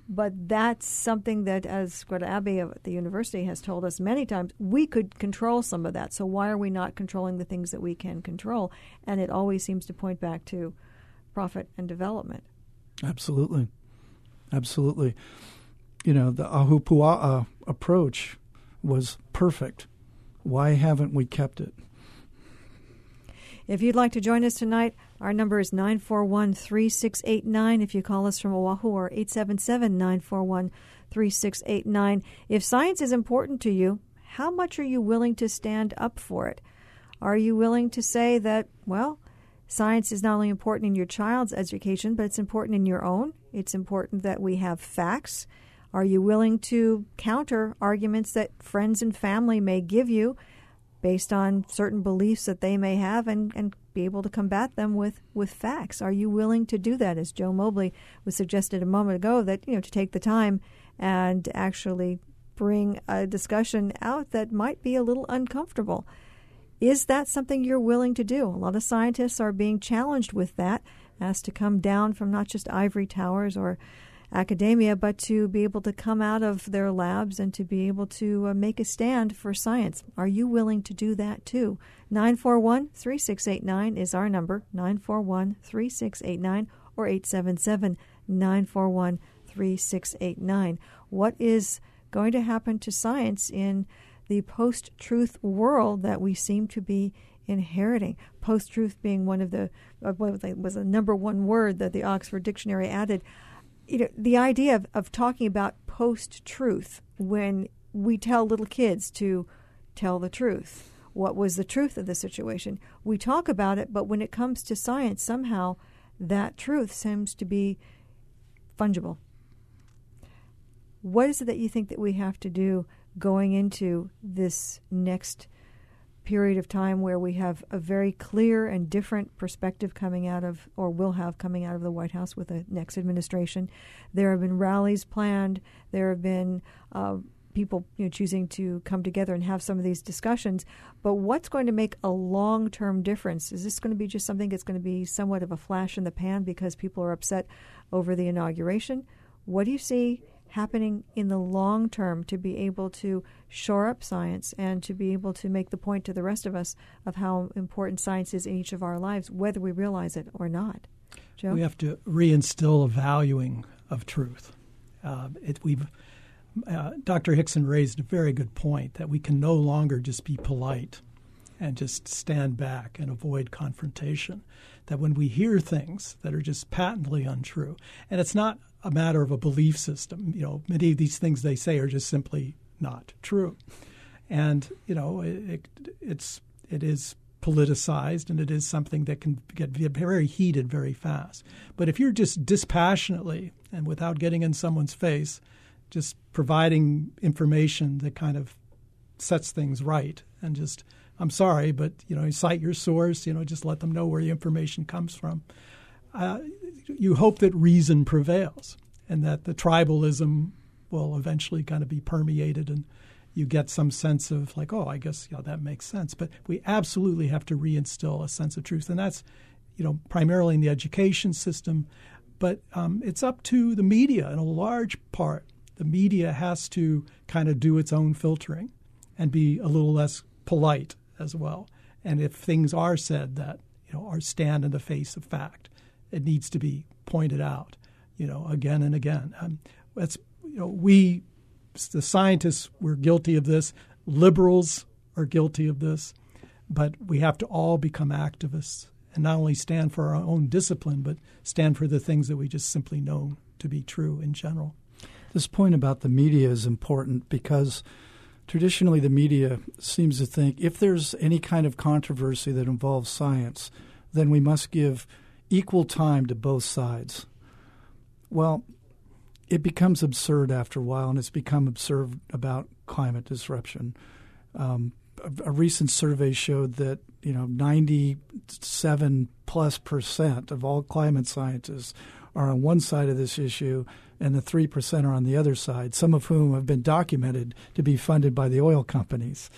But that's something that, as Greta Aeby at the university has told us many times, we could control some of that. So why are we not controlling the things that we can control? And it always seems to point back to profit and development. Absolutely. Absolutely. You know, the Ahupua'a approach was perfect. Why haven't we kept it? If you'd like to join us tonight, our number is 941 3689. If you call us from Oahu, or 877 941 3689. If science is important to you, how much are you willing to stand up for it? Are you willing to say that, well, science is not only important in your child's education, but it's important in your own? It's important that we have facts. Are you willing to counter arguments that friends and family may give you based on certain beliefs that they may have and, and be able to combat them with, with facts. Are you willing to do that? As Joe Mobley was suggested a moment ago, that you know to take the time and actually bring a discussion out that might be a little uncomfortable. Is that something you're willing to do? A lot of scientists are being challenged with that, asked to come down from not just ivory towers or academia, but to be able to come out of their labs and to be able to uh, make a stand for science. Are you willing to do that too? 941 3689 is our number 941 3689 or 877 941 3689. What is going to happen to science in the post truth world that we seem to be inheriting. Post truth being one of the uh, was the number one word that the Oxford Dictionary added you know, the idea of, of talking about post truth when we tell little kids to tell the truth. What was the truth of the situation? We talk about it, but when it comes to science, somehow that truth seems to be fungible. What is it that you think that we have to do going into this next period of time where we have a very clear and different perspective coming out of, or will have coming out of the White House with the next administration. There have been rallies planned. There have been uh, people you know, choosing to come together and have some of these discussions. But what's going to make a long term difference? Is this going to be just something that's going to be somewhat of a flash in the pan because people are upset over the inauguration? What do you see happening in the long term to be able to shore up science and to be able to make the point to the rest of us of how important science is in each of our lives, whether we realize it or not. Joe? We have to reinstill a valuing of truth. Uh, it, we've uh, Dr. Hixon raised a very good point that we can no longer just be polite and just stand back and avoid confrontation. That when we hear things that are just patently untrue, and it's not a matter of a belief system. You know, many of these things they say are just simply not true, and you know, it, it's it is politicized and it is something that can get very heated very fast. But if you're just dispassionately and without getting in someone's face, just providing information that kind of sets things right and just I'm sorry, but you know, cite your source. You know, just let them know where the information comes from. Uh, you hope that reason prevails and that the tribalism will eventually kind of be permeated and you get some sense of like, oh, I guess yeah, that makes sense. But we absolutely have to reinstill a sense of truth, and that's you know primarily in the education system, but um, it's up to the media in a large part. The media has to kind of do its own filtering and be a little less polite as well. And if things are said that you know, or stand in the face of fact. It needs to be pointed out, you know, again and again. Um, that's you know, we, the scientists, we're guilty of this. Liberals are guilty of this, but we have to all become activists and not only stand for our own discipline, but stand for the things that we just simply know to be true in general. This point about the media is important because traditionally the media seems to think if there's any kind of controversy that involves science, then we must give equal time to both sides. Well, it becomes absurd after a while, and it's become absurd about climate disruption. Um, a, a recent survey showed that you know 97 plus percent of all climate scientists are on one side of this issue and the 3% are on the other side, some of whom have been documented to be funded by the oil companies.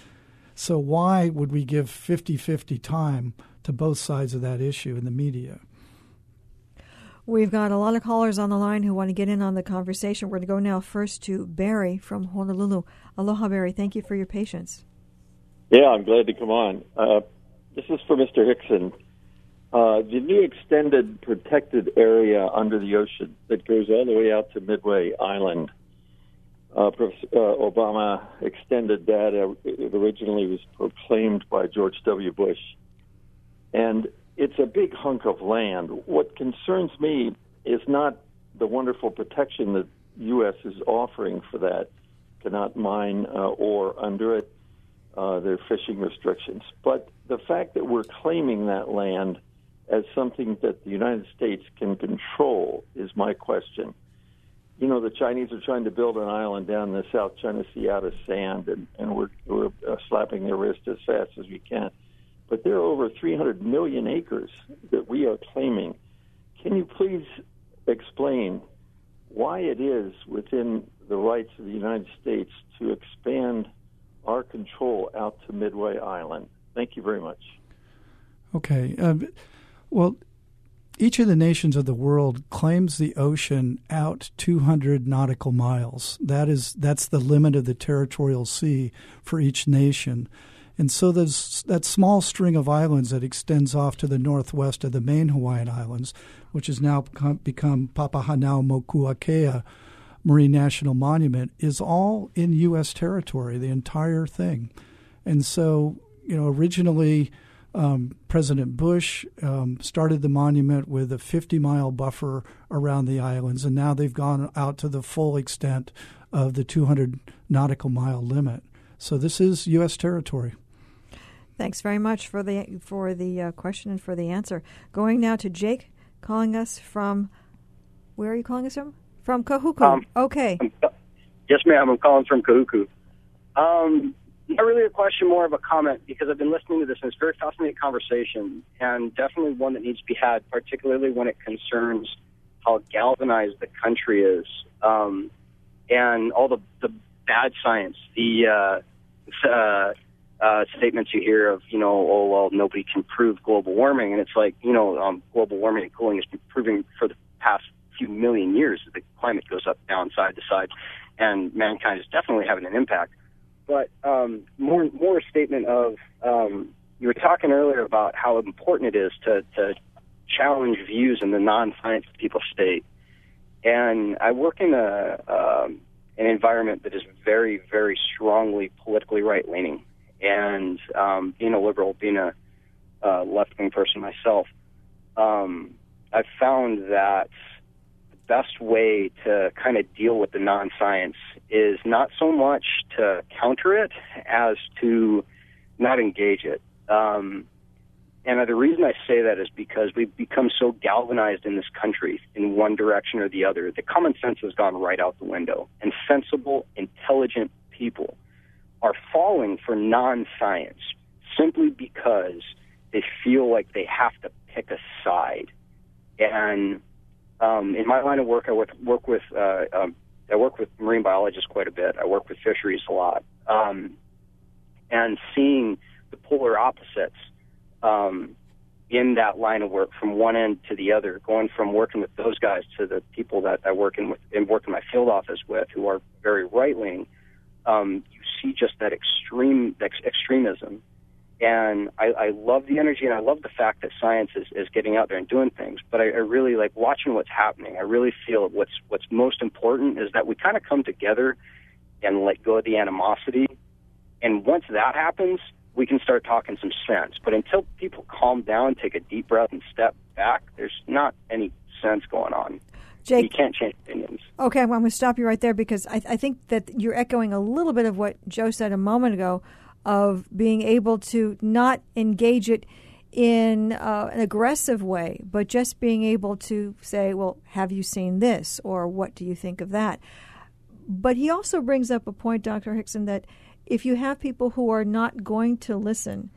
So, why would we give 50 50 time to both sides of that issue in the media? We've got a lot of callers on the line who want to get in on the conversation. We're going to go now first to Barry from Honolulu. Aloha, Barry. Thank you for your patience. Yeah, I'm glad to come on. Uh, this is for Mr. Hixon. Uh, the new extended protected area under the ocean that goes all the way out to Midway Island. Uh, uh, Obama extended that. Uh, it originally was proclaimed by George W. Bush. And it's a big hunk of land. What concerns me is not the wonderful protection that U.S. is offering for that, cannot mine uh, ore under it, uh, their fishing restrictions, but the fact that we're claiming that land – as something that the United States can control is my question. You know, the Chinese are trying to build an island down in the South China Sea out of sand, and, and we're, we're uh, slapping their wrist as fast as we can. But there are over 300 million acres that we are claiming. Can you please explain why it is within the rights of the United States to expand our control out to Midway Island? Thank you very much. Okay. Uh, well, each of the nations of the world claims the ocean out 200 nautical miles. That is that's the limit of the territorial sea for each nation. And so there's that small string of islands that extends off to the northwest of the main Hawaiian Islands, which has now become Papahanaumokuakea Marine National Monument, is all in U.S. territory, the entire thing. And so, you know, originally um, President Bush um, started the monument with a 50 mile buffer around the islands, and now they've gone out to the full extent of the 200 nautical mile limit. So this is U.S. territory. Thanks very much for the for the uh, question and for the answer. Going now to Jake, calling us from. Where are you calling us from? From Kahuku. Um, okay. Yes, ma'am. I'm calling from Kahuku. Um, not really a question, more of a comment because I've been listening to this and it's a very fascinating conversation and definitely one that needs to be had, particularly when it concerns how galvanized the country is um, and all the, the bad science, the uh, uh, uh, statements you hear of, you know, oh, well, nobody can prove global warming. And it's like, you know, um, global warming and cooling has been proving for the past few million years that the climate goes up, down, side to side, and mankind is definitely having an impact but um, more more a statement of um, you were talking earlier about how important it is to, to challenge views in the non-science people state, and I work in a um, an environment that is very very strongly politically right leaning, and um, being a liberal, being a uh, left wing person myself, um, I've found that the best way to kind of deal with the non science is not so much to counter it as to not engage it. Um, and the reason I say that is because we've become so galvanized in this country in one direction or the other. The common sense has gone right out the window. And sensible, intelligent people are falling for non science simply because they feel like they have to pick a side. And um, in my line of work, I work, work with uh, um, I work with marine biologists quite a bit. I work with fisheries a lot, um, and seeing the polar opposites um, in that line of work from one end to the other, going from working with those guys to the people that I work in with and work in my field office with, who are very right leaning. Um, you see just that extreme ex- extremism And I, I love the energy and I love the fact that science is, is getting out there and doing things. But I, I really like watching what's happening. I really feel what's what's most important is that we kind of come together and let go of the animosity. And once that happens, we can start talking some sense. But until people calm down, take a deep breath, and step back, there's not any sense going on. Jake, you can't change opinions. Okay, well, I'm going to stop you right there because I, I think that you're echoing a little bit of what Joe said a moment ago of being able to not engage it in uh, an aggressive way, but just being able to say, well, have you seen this? Or what do you think of that? But he also brings up a point, Dr. Hixon, that if you have people who are not going to listen,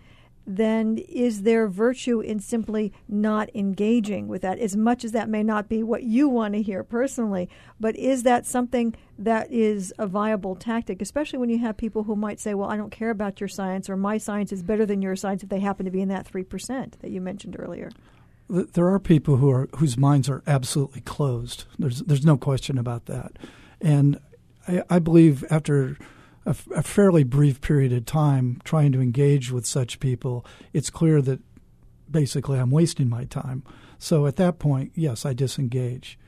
then is there virtue in simply not engaging with that, as much as that may not be what you want to hear personally? But is that something that is a viable tactic, especially when you have people who might say, well, I don't care about your science, or my science is better than your science if they happen to be in that 3% that you mentioned earlier? There are people who are whose minds are absolutely closed. There's there's no question about that, and I, I believe after a, a fairly brief period of time trying to engage with such people, it's clear that basically I'm wasting my time. So at that point, yes, I disengage.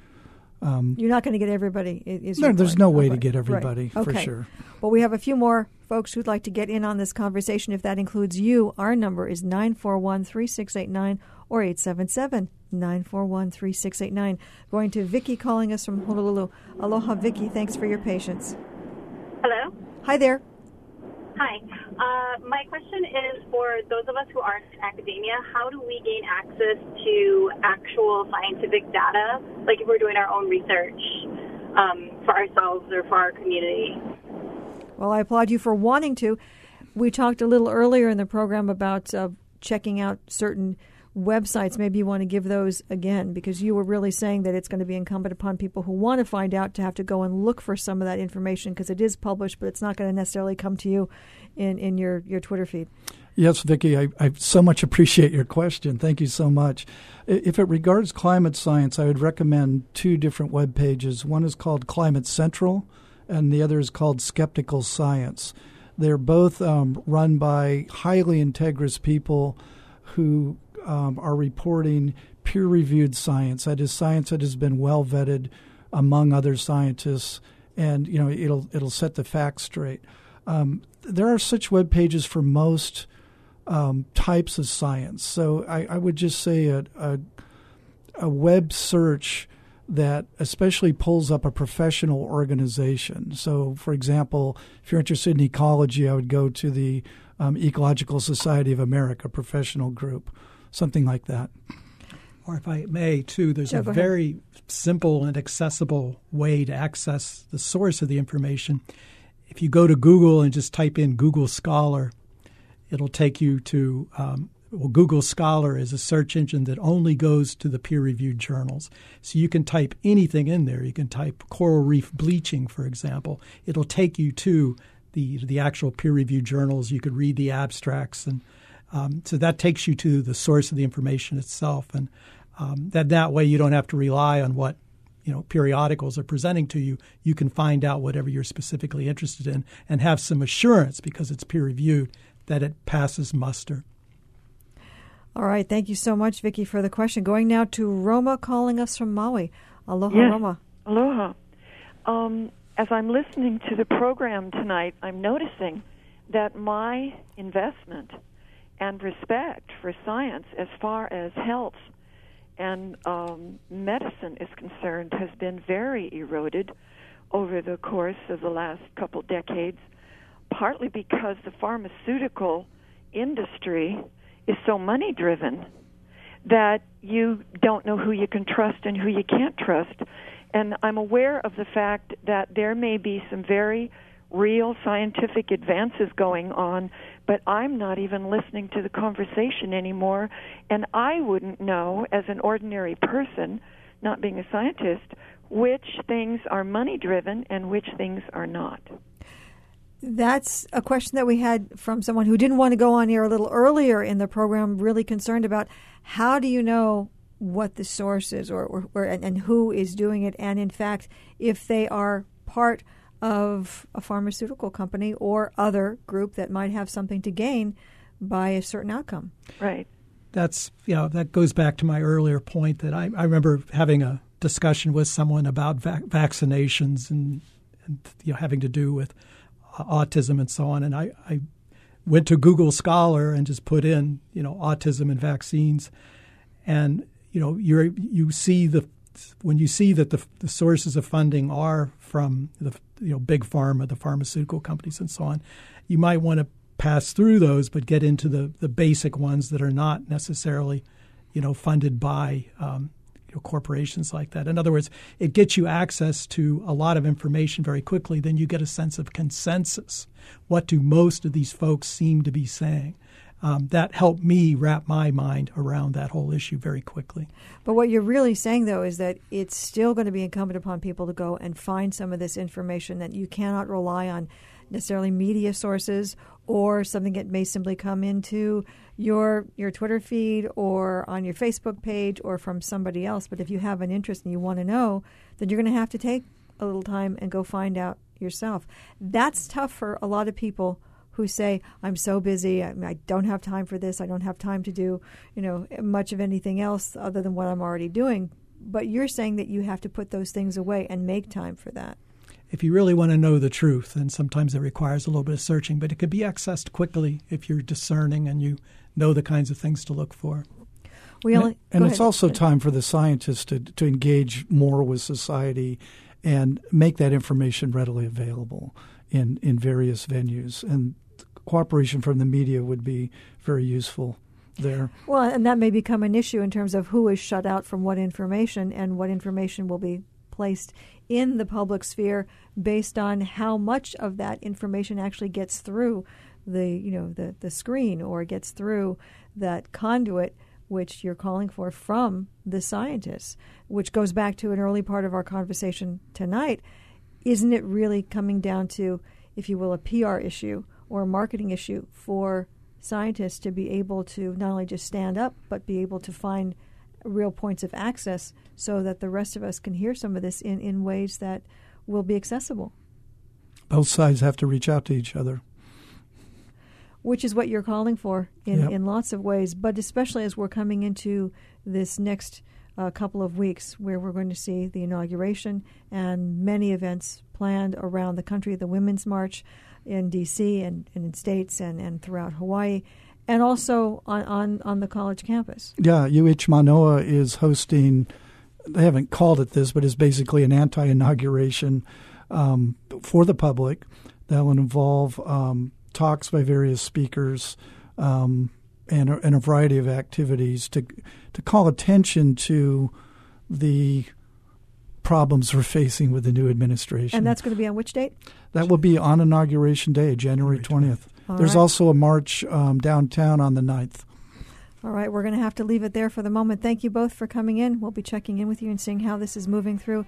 Um, You're not going to get everybody. Is no, there's point. no way okay. to get everybody right. for okay. sure. Well, we have a few more folks who'd like to get in on this conversation. If that includes you, our number is 941 3689 or 877 941 3689. Going to Vicky calling us from Honolulu. Aloha, Vicky. Thanks for your patience. Hello. Hi there. Hi. Uh, my question is for those of us who aren't in academia, how do we gain access to actual scientific data, like if we're doing our own research um, for ourselves or for our community? Well, I applaud you for wanting to. We talked a little earlier in the program about uh, checking out certain websites, maybe you want to give those again because you were really saying that it's going to be incumbent upon people who want to find out to have to go and look for some of that information because it is published, but it's not going to necessarily come to you in, in your, your Twitter feed. Yes, Vicki, I, I so much appreciate your question. Thank you so much. If it regards climate science, I would recommend two different web pages. One is called Climate Central, and the other is called Skeptical Science. They're both um, run by highly integrous people who um, are reporting peer reviewed science. That is science that has been well vetted among other scientists, and you know it'll it'll set the facts straight. Um, there are such web pages for most um, types of science. So I, I would just say a, a, a web search that especially pulls up a professional organization. So, for example, if you're interested in ecology, I would go to the um, Ecological Society of America professional group something like that. Or if I may, too, there's a very simple and accessible way to access the source of the information. If you go to Google and just type in Google Scholar, it'll take you to um, well, Google Scholar is a search engine that only goes to the peer reviewed journals. So you can type anything in there. You can type coral reef bleaching, for example. It'll take you to the, the actual peer reviewed journals. You could read the abstracts and um, so that takes you to the source of the information itself, and um, that that way you don't have to rely on what you know periodicals are presenting to you. You can find out whatever you're specifically interested in, and have some assurance because it's peer reviewed that it passes muster. All right, thank you so much, Vicki, for the question. Going now to Roma, calling us from Maui. Aloha, yes. Roma. Aloha. Um, as I'm listening to the program tonight, I'm noticing that my investment and respect for science as far as health and um, medicine is concerned has been very eroded over the course of the last couple decades, partly because the pharmaceutical industry is so money driven that you don't know who you can trust and who you can't trust. And I'm aware of the fact that there may be some very real scientific advances going on, but I'm not even listening to the conversation anymore. And I wouldn't know, as an ordinary person, not being a scientist, which things are money driven and which things are not. That's a question that we had from someone who didn't want to go on here a little earlier in the program, really concerned about how do you know what the source is or, or, or and, and who is doing it, and in fact, if they are part of a pharmaceutical company or other group that might have something to gain by a certain outcome. Right. That's you know that goes back to my earlier point that I, I remember having a discussion with someone about vac- vaccinations and, and you know having to do with uh, autism and so on, and I, I went to Google Scholar and just put in you know autism and vaccines, and you know you you see the when you see that the, the sources of funding are from the you know big pharma, the pharmaceutical companies, and so on, you might want to pass through those, but get into the the basic ones that are not necessarily you know funded by um, you know, corporations like that. In other words, it gets you access to a lot of information very quickly. Then you get a sense of consensus. What do most of these folks seem to be saying? Um, that helped me wrap my mind around that whole issue very quickly. But what you're really saying, though, is that it's still going to be incumbent upon people to go and find some of this information that you cannot rely on necessarily media sources or something that may simply come into your your Twitter feed or on your Facebook page or from somebody else. But if you have an interest and you want to know, then you're going to have to take a little time and go find out yourself. That's tough for a lot of people who say, "I'm so busy, I, I, don't have time for this. I don't have time to do, you know, much of anything else other than what I'm already doing." But you're saying that you have to put those things away and make time for that. If you really want to know the truth, and sometimes it requires a little bit of searching, but it could be accessed quickly if you're discerning and you know the kinds of things to look for. We only, and, and it's also time for the scientists to, to engage more with society and make that information readily available in, in various venues. And cooperation from the media would be very useful there. Well, and that may become an issue in terms of who is shut out from what information and what information will be placed in the public sphere based on how much of that information actually gets through the you know the the screen or gets through that conduit which you're calling for from the scientists which goes back to an early part of our conversation tonight isn't it really coming down to if you will a PR issue or a marketing issue for scientists to be able to not only just stand up, but be able to find real points of access so that the rest of us can hear some of this in, in ways that will be accessible. Both sides have to reach out to each other. Which is what you're calling for in, yep. in lots of ways, but especially as we're coming into this next uh, couple of weeks where we're going to see the inauguration and many events planned around the country, the Women's March, in D.C. and, and in states and, and throughout Hawaii, and also on, on, on the college campus. Yeah, UH Manoa is hosting, they haven't called it this, but it's basically an anti inauguration um, for the public that will involve um, talks by various speakers. Um, and, and a variety of activities to to call attention to the problems we're facing with the new administration. And that's going to be on which date? That will be on Inauguration Day, January 20th. There's right. also a march um, downtown on the 9th. All right, we're going to have to leave it there for the moment. Thank you both for coming in. We'll be checking in with you and seeing how this is moving through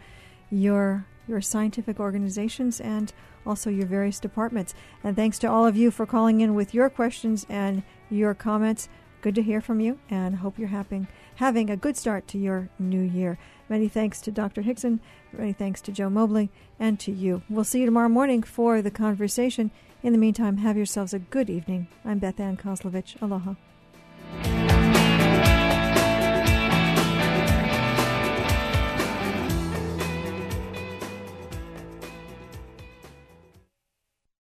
your your scientific organizations and also your various departments. And thanks to all of you for calling in with your questions and your comments. Good to hear from you and hope you're having having a good start to your new year. Many thanks to Dr. Hixon. Many thanks to Joe Mobley and to you. We'll see you tomorrow morning for the conversation. In the meantime, have yourselves a good evening. I'm Beth Ann Kozlovich. Aloha.